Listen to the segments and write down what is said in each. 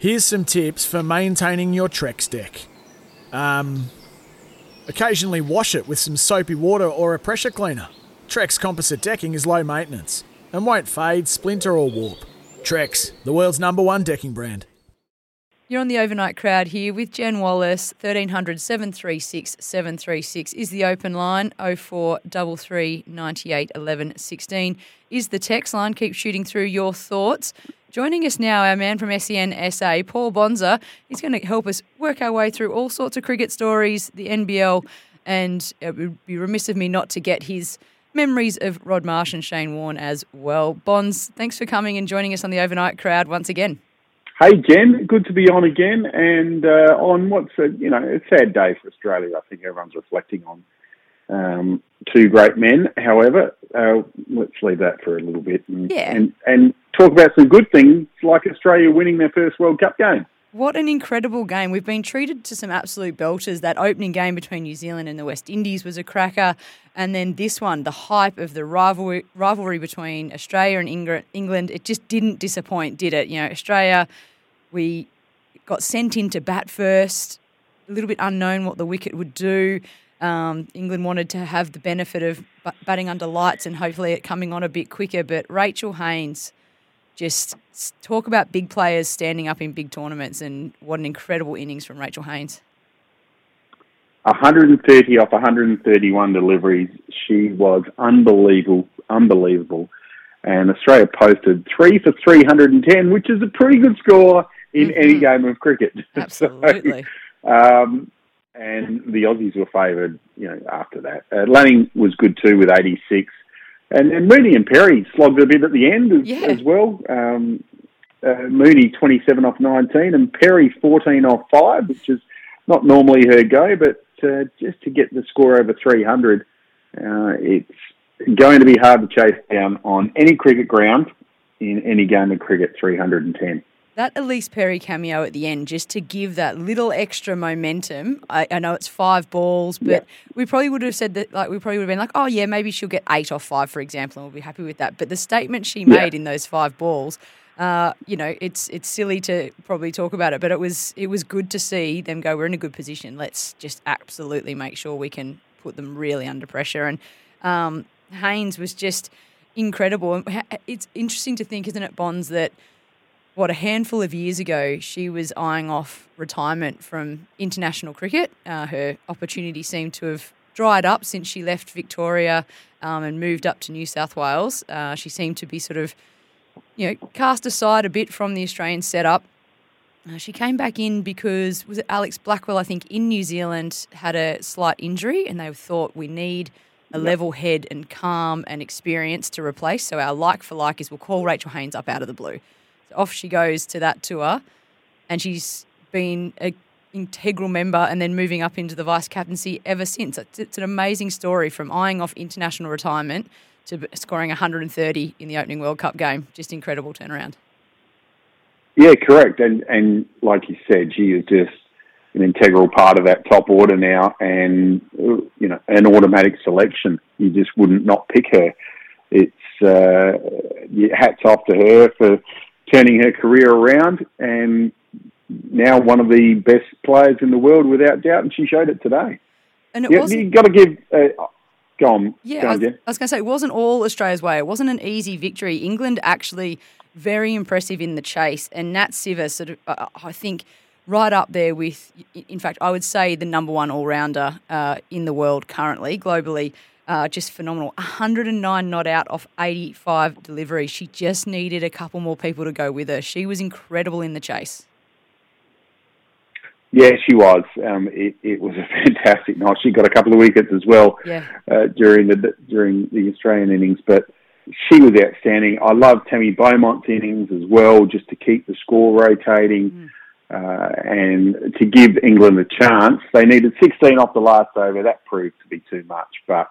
Here's some tips for maintaining your Trex deck. Um, occasionally wash it with some soapy water or a pressure cleaner. Trex composite decking is low maintenance and won't fade, splinter, or warp. Trex, the world's number one decking brand. You're on the overnight crowd here with Jen Wallace. 1300 736 736 is the open line. 0433 98 11 16 is the text line. Keep shooting through your thoughts. Joining us now, our man from SEN SA, Paul Bonsor. He's going to help us work our way through all sorts of cricket stories, the NBL, and it would be remiss of me not to get his memories of Rod Marsh and Shane Warne as well. Bonz, thanks for coming and joining us on the overnight crowd once again. Hey Jen, good to be on again, and uh, on what's a you know a sad day for Australia. I think everyone's reflecting on um, two great men. However, uh, let's leave that for a little bit and, Yeah. and, and talk about some good things like Australia winning their first World Cup game. What an incredible game. We've been treated to some absolute belters. That opening game between New Zealand and the West Indies was a cracker. And then this one, the hype of the rivalry, rivalry between Australia and England, it just didn't disappoint, did it? You know, Australia, we got sent in to bat first, a little bit unknown what the wicket would do. Um, England wanted to have the benefit of batting under lights and hopefully it coming on a bit quicker. But Rachel Haynes, just talk about big players standing up in big tournaments and what an incredible innings from Rachel Haynes. 130 off 131 deliveries. She was unbelievable, unbelievable. And Australia posted three for 310, which is a pretty good score in any Mhm. game of cricket. Absolutely. So, um, and the Aussies were favoured, you know, after that. Uh, Lanning was good too with 86. And, and Mooney and Perry slogged a bit at the end as, Yeah. as well. Um, uh, Mooney 27 off 19 and Perry 14 off 5, which is not normally her go, but uh, just to get the score over 300, uh, it's going to be hard to chase down on any cricket ground in any game of cricket 310. That Ellyse Perry cameo at the end, just to give that little extra momentum. I, I know it's five balls, but Yeah. we probably would have said that, like, we probably would have been like, oh, yeah, maybe she'll get eight off five, for example, and we'll be happy with that. But the statement she Yeah. made in those five balls, uh, you know, it's it's silly to probably talk about it, but it was it was good to see them go. We're in a good position. Let's just absolutely make sure we can put them really under pressure. And um, Haynes was just incredible. And It's interesting to think, isn't it, Bonz, that what a handful of years ago she was eyeing off retirement from international cricket. Uh, her opportunity seemed to have dried up since she left Victoria um, and moved up to New South Wales. Uh, she seemed to be sort of, you know, cast aside a bit from the Australian setup. Uh, she came back in because was it Alex Blackwell? I think in New Zealand had a slight injury, and they thought we need a level head and calm and experience to replace. So our like for like is we'll call Rachel Haynes up out of the blue. Off she goes to that tour, and she's been a integral member and then moving up into the vice captaincy ever since. It's, it's an amazing story from eyeing off international retirement to scoring 130 in the opening World Cup game. Just incredible turnaround. Yeah, correct. And and like you said, she is just an integral part of that top order now, and you know, an automatic selection. You just wouldn't not pick her. It's uh, hats off to her for turning her career around, and now one of the best players in the world without doubt. And she showed it today. And it Yeah, wasn't. you got to give. Uh, go on. Yeah, go I on, was, I was going to say, it wasn't all Australia's way. It wasn't an easy victory. England actually very impressive in the chase, and Nat Siver sort of, uh, I think, right up there with, in fact, I would say the number one all rounder uh, in the world currently, globally. Uh, just phenomenal. 109 not out off 85 deliveries. She just needed a couple more people to go with her. She was incredible in the chase. Yeah, she was. Um, it, it was a fantastic night. She got a couple of wickets as well Yeah. uh, during the during the Australian innings, but she was outstanding. I love Tammy Beaumont's innings as well, just to keep the score rotating. Uh, and to give England a chance, they needed 16 off the last over. That proved to be too much, but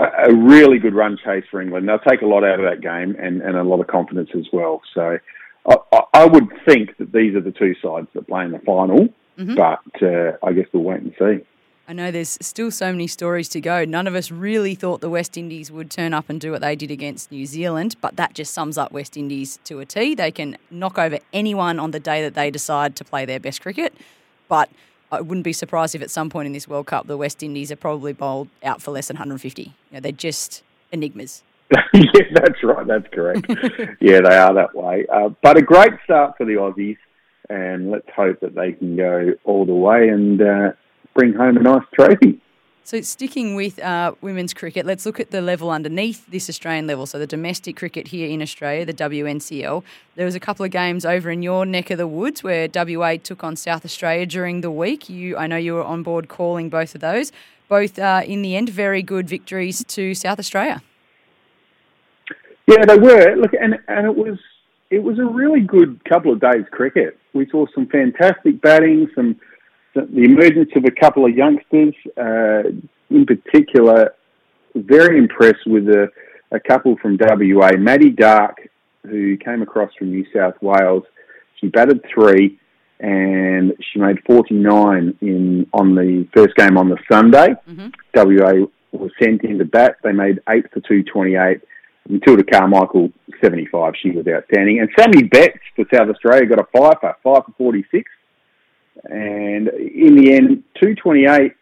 a, a really good run chase for England. They'll take a lot out of that game and, and a lot of confidence as well. So I, I would think that these are the two sides that play in the final, mm-hmm. but uh, I guess we'll wait and see. I know there's still so many stories to go. None of us really thought the West Indies would turn up and do what they did against New Zealand, but that just sums up West Indies to a T. They can knock over anyone on the day that they decide to play their best cricket, but I wouldn't be surprised if at some point in this World Cup the West Indies are probably bowled out for less than 150. You know, they're just enigmas. yeah, that's right. That's correct. yeah, they are that way. Uh, but a great start for the Aussies, and let's hope that they can go all the way and uh, bring home a nice trophy. So, sticking with uh, women's cricket, let's look at the level underneath this Australian level. So, the domestic cricket here in Australia, the WNCL. There was a couple of games over in your neck of the woods where WA took on South Australia during the week. You, I know you were on board calling both of those. Both, uh, in the end, very good victories to South Australia. Yeah, they were. Look, and and it was it was a really good couple of days cricket. We saw some fantastic batting, some the emergence of a couple of youngsters, uh, in particular, very impressed with a, a couple from WA, Maddy Darke, who came across from New South Wales. She batted three and she made 49 in on the first game on the Sunday. Mm-hmm. WA was sent in to bat. They made 8 for 228. Mathilda Carmichael, 75. She was outstanding. And Sammy Betts for South Australia got a 5 for, 5 for 46. And in the end, 228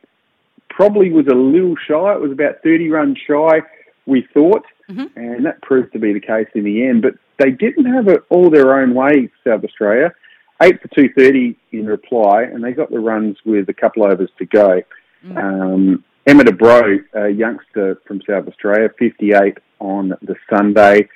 probably was a little shy. It was about 30 runs shy, we thought. Mm-hmm. And that proved to be the case in the end. But they didn't have it all their own way, South Australia. 8 for 230 in reply, and they got the runs with a couple overs to go. Mm-hmm. Um, Emma de Broughe, a youngster from South Australia, 58 on the Sunday.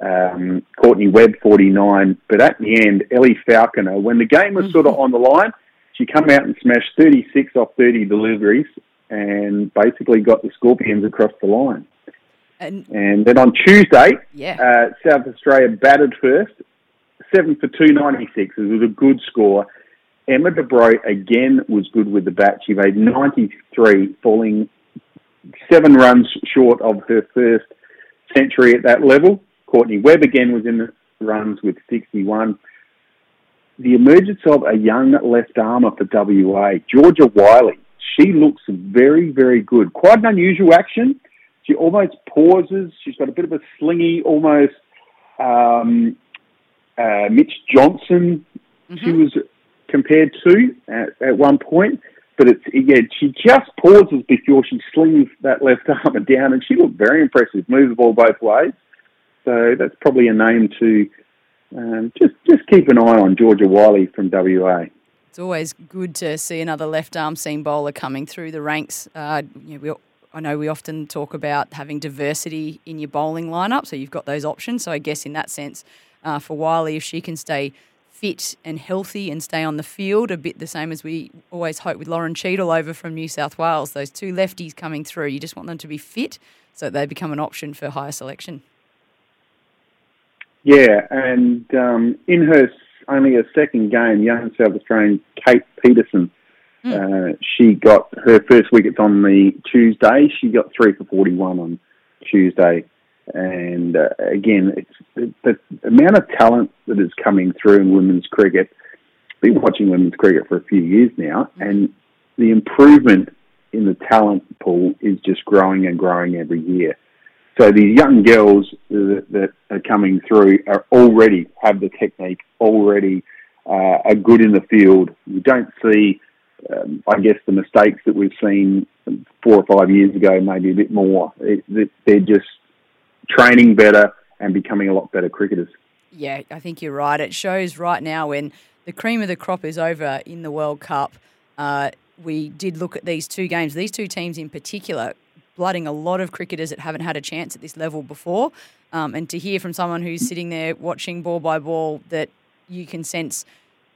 Um, Courtney Webb, 49. But at the end, Ellie Falconer, when the game was sort of mm-hmm. on the line, she come out and smashed 36 off 30 deliveries and basically got the Scorpions across the line. And, and then on Tuesday, yeah. uh, South Australia batted first, 7 for 296. It was a good score. Emma de Broughe again was good with the bat. She made 93, falling seven runs short of her first century at that level. Courtney Webb again was in the runs with 61. The emergence of a young left armour for WA, Georgia Wyllie. She looks very, very good. Quite an unusual action. She almost pauses. She's got a bit of a slingy, almost um, uh, Mitch Johnson. Mm-hmm. She was compared to at, at one point. But it's yeah, she just pauses before she slings that left arm down, and she looked very impressive. Moves the ball both ways, so that's probably a name to um, just just keep an eye on Georgia Wyllie from WA. It's always good to see another left arm seam bowler coming through the ranks. Uh, you know, I know we often talk about having diversity in your bowling lineup, so you've got those options. So I guess in that sense, uh, for Wyllie, if she can stay fit and healthy and stay on the field, a bit the same as we always hope with Lauren Cheatle over from New South Wales. Those two lefties coming through, you just want them to be fit so they become an option for higher selection. Yeah, and um, in her only a second game, young South Australian Kate Peterson, mm. uh, she got her first wickets on the Tuesday. She got three for 41 on Tuesday. And uh, again, it's the, the, amount of talent that is coming through in women's cricket. I've been watching women's cricket for a few years now, and the improvement in the talent pool is just growing and growing every year. So the young girls that, that are coming through are already have the technique, already uh, are good in the field. You don't see, um, I guess, the mistakes that we've seen four or five years ago, maybe a bit more. It, they're just training better and becoming a lot better cricketers. Yeah, I think you're right. It shows right now when the cream of the crop is over in the World Cup. Uh, we did look at these two games, these two teams in particular, blooding a lot of cricketers that haven't had a chance at this level before. Um, and to hear from someone who's sitting there watching ball by ball that you can sense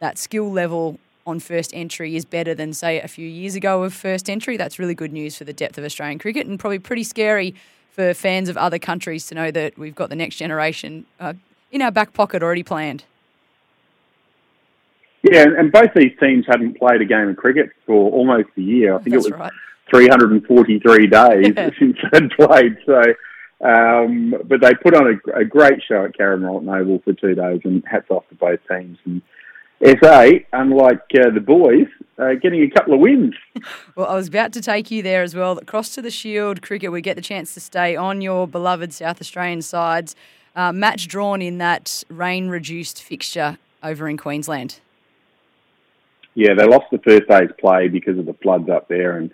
that skill level on first entry is better than, say, a few years ago of first entry, that's really good news for the depth of Australian cricket and probably pretty scary for fans of other countries to know that we've got the next generation uh, in our back pocket already planned. Yeah, and both these teams hadn't played a game of cricket for almost a year. I think That's it was right. 343 days since they'd played. So, um, but they put on a, a great show at Karen Oval for two days, and hats off to both teams. And SA, unlike uh, the boys, uh, getting a couple of wins. Well, I was about to take you there as well. Across to the Shield cricket, we get the chance to stay on your beloved South Australian sides. Uh, match drawn in that rain-reduced fixture over in Queensland. Yeah, they lost the first day's play because of the floods up there, and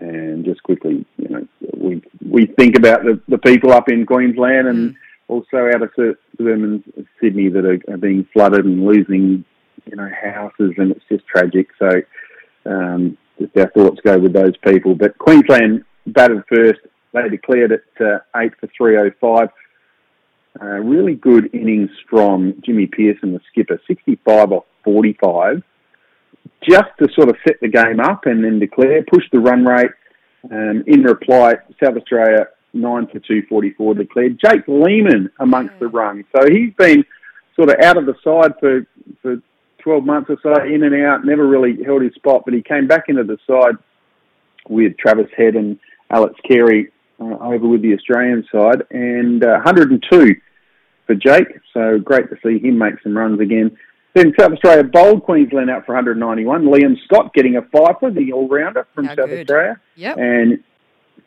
and just quickly, you know, we we think about the, the people up in Queensland and also out of Suburban Sydney that are, are being flooded and losing, you know, houses, and it's just tragic. So, um, just our thoughts go with those people. But Queensland batted first. They declared it uh, eight for three oh five. Uh, really good innings from Jimmy Peirson, the skipper, 65 off 45 just to sort of set the game up and then declare, push the run rate. Um, in reply, South Australia nine for two forty four declared. Jake Lehmann amongst the runs, so he's been sort of out of the side for for twelve months or so, in and out, never really held his spot, but he came back into the side with Travis Head and Alex Carey uh, over with the Australian side, and uh, 102 for Jake. So great to see him make some runs again. Then South Australia bowled Queensland out for 191. Liam Scott getting a fifer, the all-rounder from How South good. Australia. Yep. And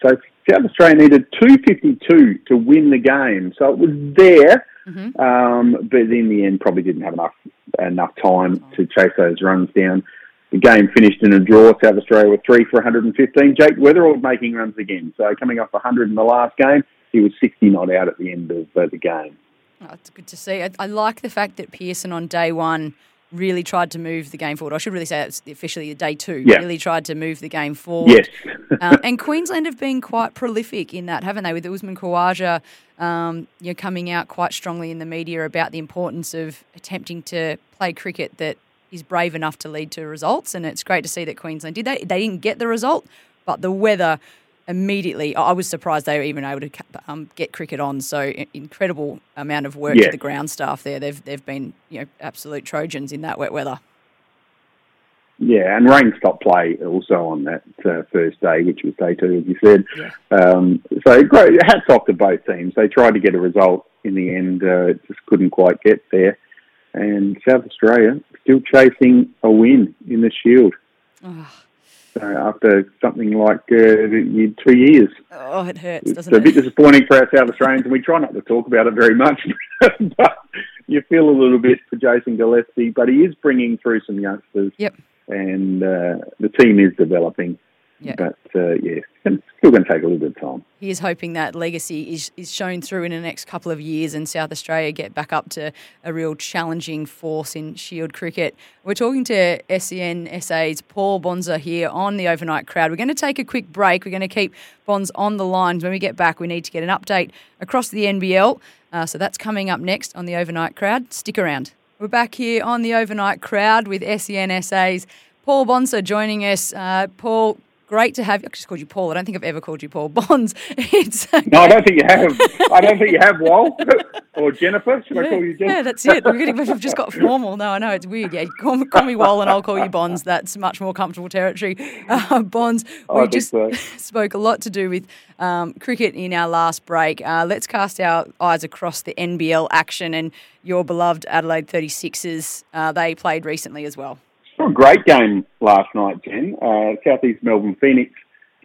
so South Australia needed 252 to win the game. So it was there, Mhm. um, but in the end probably didn't have enough enough time to chase those runs down. The game finished in a draw. South Australia were three for 115. Jake Weatherald making runs again. So coming off 100 in the last game, he was 60 not out at the end of uh, the game. Oh, it's good to see. I, I like the fact that Peirson on day one really tried to move the game forward. I should really say it's officially day two. Yeah. Really tried to move the game forward. Yes. um, and Queensland have been quite prolific in that, haven't they? With Usman Khawaja, um, you know, coming out quite strongly in the media about the importance of attempting to play cricket that is brave enough to lead to results. And it's great to see that Queensland did that. They didn't get the result, but the weather immediately. I was surprised they were even able to um, get cricket on. So incredible amount of work Yeah. to the ground staff there. They've they've been you know absolute trojans in that wet weather. Yeah, and rain stopped play also on that uh, first day, which was day two, as you said. Yeah. Um, so great, hats off to both teams. They tried to get a result in the end, uh, just couldn't quite get there. And South Australia still chasing a win in the Shield. So after something like uh, two years. Oh, it hurts, It's doesn't a it? bit disappointing for our South Australians, and we try not to talk about it very much. but you feel a little bit for Jason Gillespie, but he is bringing through some youngsters, Yep. and uh, the team is developing. Yeah. But uh, yeah, it's still going to take a little bit of time. He is hoping that legacy is, is shown through in the next couple of years and South Australia get back up to a real challenging force in Shield cricket. We're talking to SEN SA's Paul Bonsor here on the overnight crowd. We're going to take a quick break. We're going to keep Bonz on the lines. When we get back, we need to get an update across the NBL. Uh, so that's coming up next on the overnight crowd. Stick around. We're back here on the overnight crowd with SEN SA's Paul Bonsor joining us. Uh, Paul, great to have you. I just called you Paul. I don't think I've ever called you Paul Bonz. It's uh, No, I don't think you have. I don't think you have, Wal or Jennifer. Should I call you Jennifer? Yeah, that's it. We're getting, we've just got formal. No, I know it's weird. Yeah, call me, call me Wall and I'll call you Bonz. That's much more comfortable territory. Uh, Bonz, we think just so. spoke a lot to do with um, cricket in our last break. Uh, let's cast our eyes across the NBL action and your beloved Adelaide 36ers. Uh, they played recently as well. Saw a great game last night, Jen. Uh, Southeast Melbourne Phoenix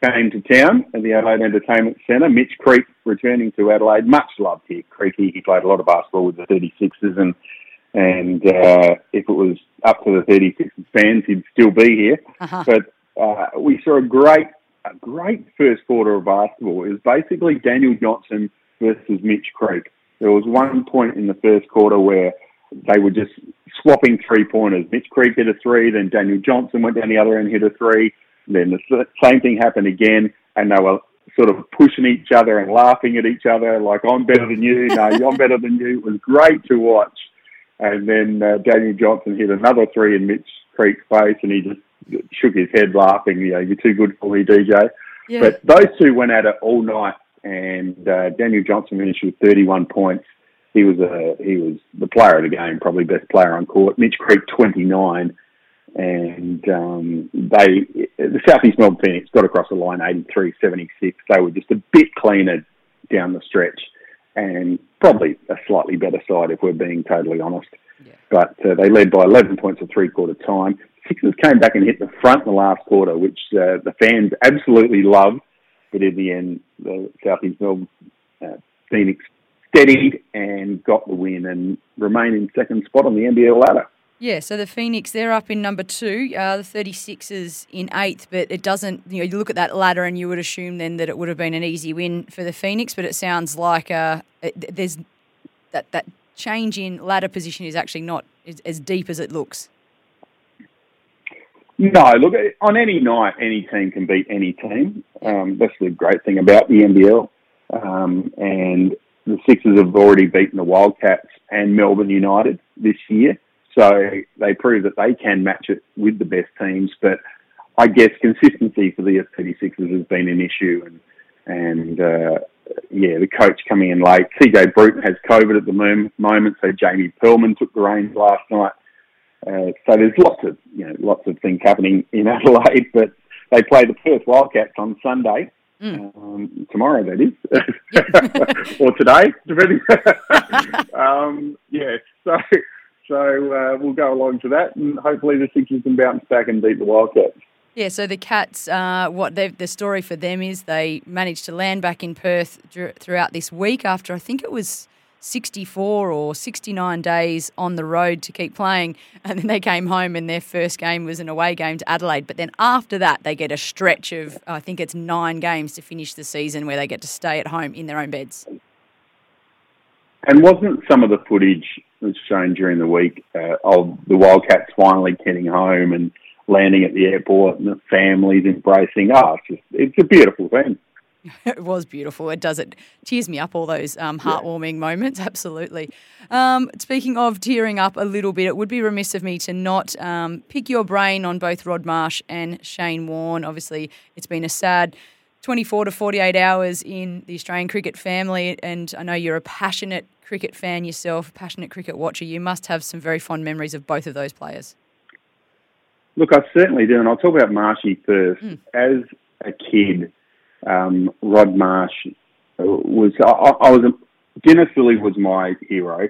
came to town at the Adelaide Entertainment Centre. Mitch Creek returning to Adelaide. Much loved here. Creaky, he played a lot of basketball with the 36ers and and uh, if it was up to the 36ers fans, he'd still be here. Uh-huh. But uh, we saw a great, a great first quarter of basketball. It was basically Daniel Johnson versus Mitch Creek. There was one point in the first quarter where they were just swapping three pointers. Mitch Creek hit a three, then Daniel Johnson went down the other end, hit a three. Then the same thing happened again, and they were sort of pushing each other and laughing at each other, like I'm better than you, no, I'm better than you. It was great to watch. And then uh, Daniel Johnson hit another three in Mitch Creek's face, and he just shook his head laughing. You know, you're too good for me, DJ. Yeah. But those two went at it all night, and uh, Daniel Johnson finished with 31 points. He was a he was the player of the game, probably best player on court. Mitch Creek twenty nine, and um, they the Southeast Melbourne Phoenix got across the line 83-76. They were just a bit cleaner down the stretch, and probably a slightly better side if we're being totally honest. Yeah. But uh, they led by 11 points at three quarter time. Sixers came back and hit the front in the last quarter, which uh, the fans absolutely loved. But in the end, the Southeast Melbourne uh, Phoenix steadied and got the win and remain in second spot on the NBL ladder. Yeah, so the Phoenix, they're up in number two, uh, the 36ers in eighth, but it doesn't, you know, you look at that ladder and you would assume then that it would have been an easy win for the Phoenix, but it sounds like uh, it, there's that, that change in ladder position is actually not as, as deep as it looks. No, look, on any night, any team can beat any team. Um, that's the great thing about the NBL. Um, and the Sixers have already beaten the Wildcats and Melbourne United this year. So they prove that they can match it with the best teams. But I guess consistency for the 36ers has been an issue. And, and uh, yeah, the coach coming in late. CJ Bruton has COVID at the moment, so Jamie Pearlman took the reins last night. Uh, so there's lots of you know lots of things happening in Adelaide, but they play the Perth Wildcats on Sunday. Mm. Um, tomorrow, that is, or today, depending. um, yeah, so so uh, we'll go along to that, and hopefully the Sixers can bounce back and beat the Wildcats. Yeah, so the Cats, uh, what the story for them is they managed to land back in Perth throughout this week after I think it was 64 or 69 days on the road to keep playing. And then they came home and their first game was an away game to Adelaide. But then after that, they get a stretch of, I think it's nine games to finish the season where they get to stay at home in their own beds. And wasn't some of the footage that's shown during the week uh, of the Wildcats finally getting home and landing at the airport and the families embracing us? Oh, it's, it's a beautiful thing. it was beautiful. It does. It tears me up, all those um, heartwarming yeah. moments. Absolutely. Um, speaking of tearing up a little bit, it would be remiss of me to not um, pick your brain on both Rod Marsh and Shane Warne. Obviously, it's been a sad 24 to 48 hours in the Australian cricket family, and I know you're a passionate cricket fan yourself, passionate cricket watcher. You must have some very fond memories of both of those players. Look, I certainly do, and I'll talk about Marshy first. Mm. As a kid, um, Rod Marsh was I, I was a, Dennis Lillee was my hero,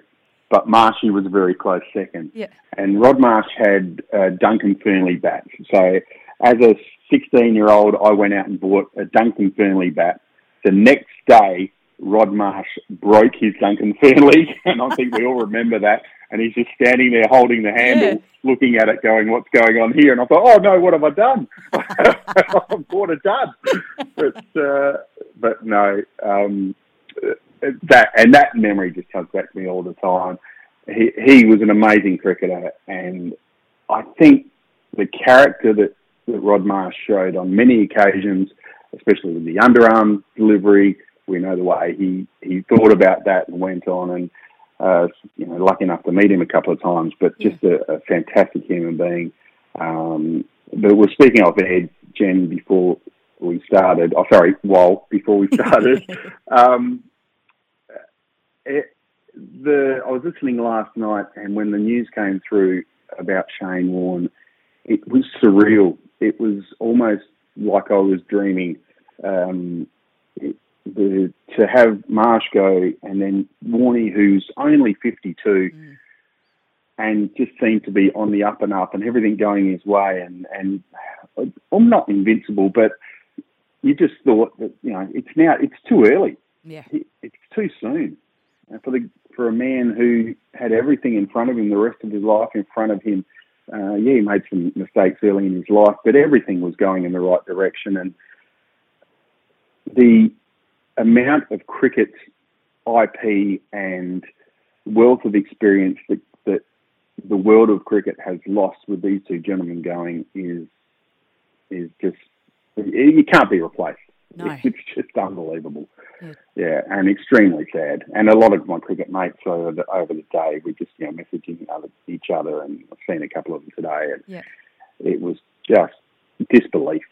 but Marshy was a very close second. Yeah. And Rod Marsh had uh, Duncan Fearnley bats. So as a 16 year old, I went out and bought a Duncan Fearnley bat. The next day, Rod Marsh broke his Duncan Fearnley, and I think we all remember that. And he's just standing there holding the handle, yeah. looking at it, going, "What's going on here?" And I thought, "Oh no, what have I done? I've bought a dud." But uh, but no, um, that and that memory just comes back to me all the time. He he was an amazing cricketer, and I think the character that, that Rod Marsh showed on many occasions, especially with the underarm delivery we know the way he, he thought about that and went on and, uh, you know, lucky enough to meet him a couple of times, but just a, a fantastic human being. Um, but we're speaking of Ed, Jen, before we started, oh, sorry, while before we started, um, it, the, I was listening last night and when the news came through about Shane Warne, it was surreal. It was almost like I was dreaming. Um, the to have Marsh go and then Warney, who's only 52, mm. and just seemed to be on the up and up and everything going his way. And, and I'm not invincible, but you just thought that, you know, it's now, it's too early. Yeah. It's too soon. And for the, for a man who had everything in front of him, the rest of his life in front of him, uh, yeah, he made some mistakes early in his life, but everything was going in the right direction. And the amount of cricket IP and wealth of experience that, that the world of cricket has lost with these two gentlemen going is is just you can't be replaced. No. It's just unbelievable. Yeah. yeah. and extremely sad. And a lot of my cricket mates over the, over the day, we just you know messaging other, each other, and I've seen a couple of them today, and yeah. it was just disbelief.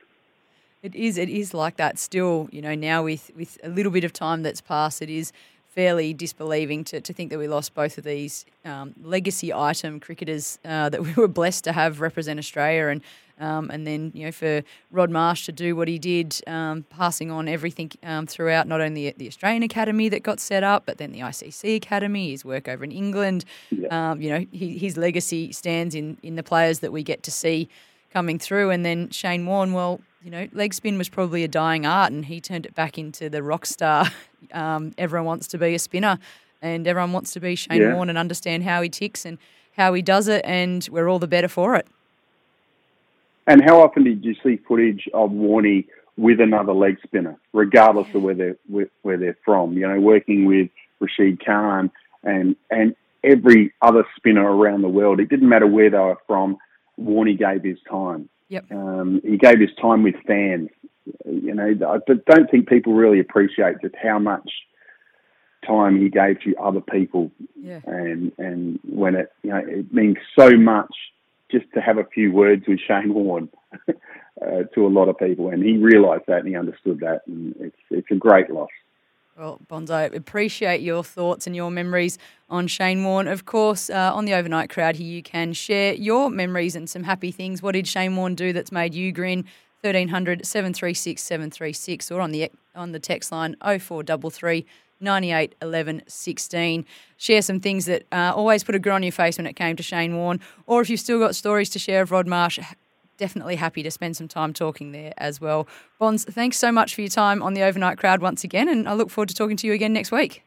It is. It is like that still. You know, now with with a little bit of time that's passed, it is fairly disbelieving to, to think that we lost both of these um, legacy item cricketers uh, that we were blessed to have represent Australia and um, and then you know for Rod Marsh to do what he did, um, passing on everything um, throughout not only at the Australian Academy that got set up, but then the ICC Academy, his work over in England. Yeah. Um, you know he, his legacy stands in in the players that we get to see coming through, and then Shane Warne. Well, you know leg spin was probably a dying art, and he turned it back into the rock star. Um, everyone wants to be a spinner, and everyone wants to be Shane Yeah. Warne and understand how he ticks and how he does it, and we're all the better for it. And how often did you see footage of Warney with another leg spinner, regardless of where they're where, where they're from? You know, working with Rashid Khan and and every other spinner around the world. It didn't matter where they were from. Warney gave his time. Yep. Um, he gave his time with fans. You know, I but don't think people really appreciate just how much time he gave to other people Yeah. and and when it you know it means so much just to have a few words with Shane Warne uh, to a lot of people, and he realised that and he understood that, and it's it's a great loss. Well, Bonzo, appreciate your thoughts and your memories on Shane Warne. Of course, uh, on the overnight crowd here, you can share your memories and some happy things. What did Shane Warne do that's made you grin? 1300 736 736 or on the on the text line 0433 98 11 16. Share some things that uh, always put a grin on your face when it came to Shane Warne. Or if you've still got stories to share of Rod Marsh, definitely happy to spend some time talking there as well. Bonz, thanks so much for your time on the overnight crowd once again, and I look forward to talking to you again next week.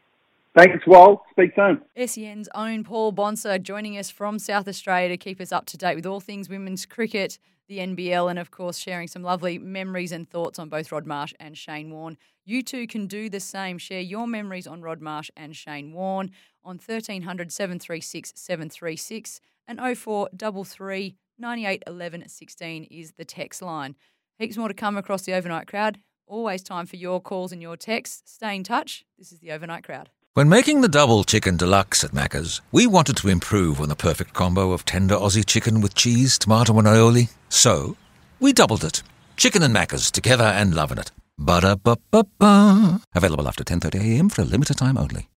Thanks, Wal. Speak soon. SEN's own Paul Bonsor joining us from South Australia to keep us up to date with all things women's cricket, the NBL, and of course sharing some lovely memories and thoughts on both Rod Marsh and Shane Warne. You too can do the same. Share your memories on Rod Marsh and Shane Warne on 1300 736 736 and 0433 98 11 16 is the text line. Heaps more to come across the overnight crowd. Always time for your calls and your texts. Stay in touch. This is the overnight crowd. When making the double chicken deluxe at Macca's, we wanted to improve on the perfect combo of tender Aussie chicken with cheese, tomato, and aioli. So, we doubled it. Chicken and Macca's together and loving it. Ba-da-ba-ba-ba. Available after 10.30am for a limited time only.